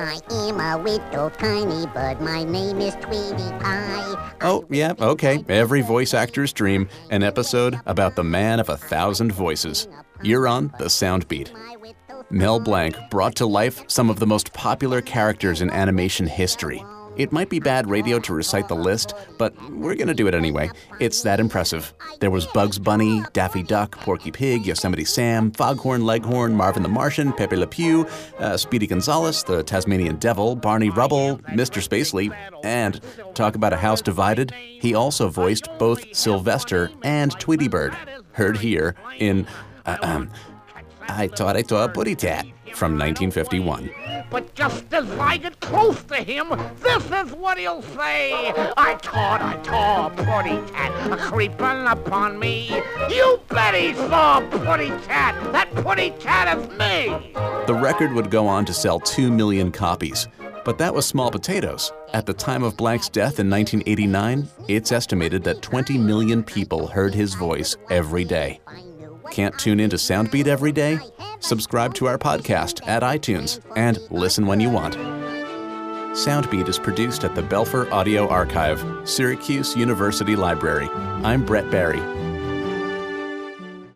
I am a little tiny bird. My name is Tweety Pie. Oh, yeah, okay. Every voice actor's dream, an episode about the man of a thousand voices. You're on The Soundbeat. Mel Blanc brought to life some of the most popular characters in animation history. It might be bad radio to recite the list, but we're going to do it anyway. It's that impressive. There was Bugs Bunny, Daffy Duck, Porky Pig, Yosemite Sam, Foghorn Leghorn, Marvin the Martian, Pepe Le Pew, uh, Speedy Gonzales, the Tasmanian Devil, Barney Rubble, Mr. Spacely, and talk about a house divided, he also voiced both Sylvester and Tweety Bird. Heard here in uh, um, I Thought I Saw a Putty Tat from 1951. But just as I get close to him, this is what he'll say. I caught, I a putty cat a creeping upon me. You bet he saw a putty cat. That putty cat is me. The record would go on to sell 2 million copies. But that was small potatoes. At the time of Blanc's death in 1989, it's estimated that 20 million people heard his voice every day. Can't tune into Soundbeat every day? Subscribe to our podcast at iTunes and listen when you want. Soundbeat is produced at the Belfer Audio Archive, Syracuse University Library. I'm Brett Barry.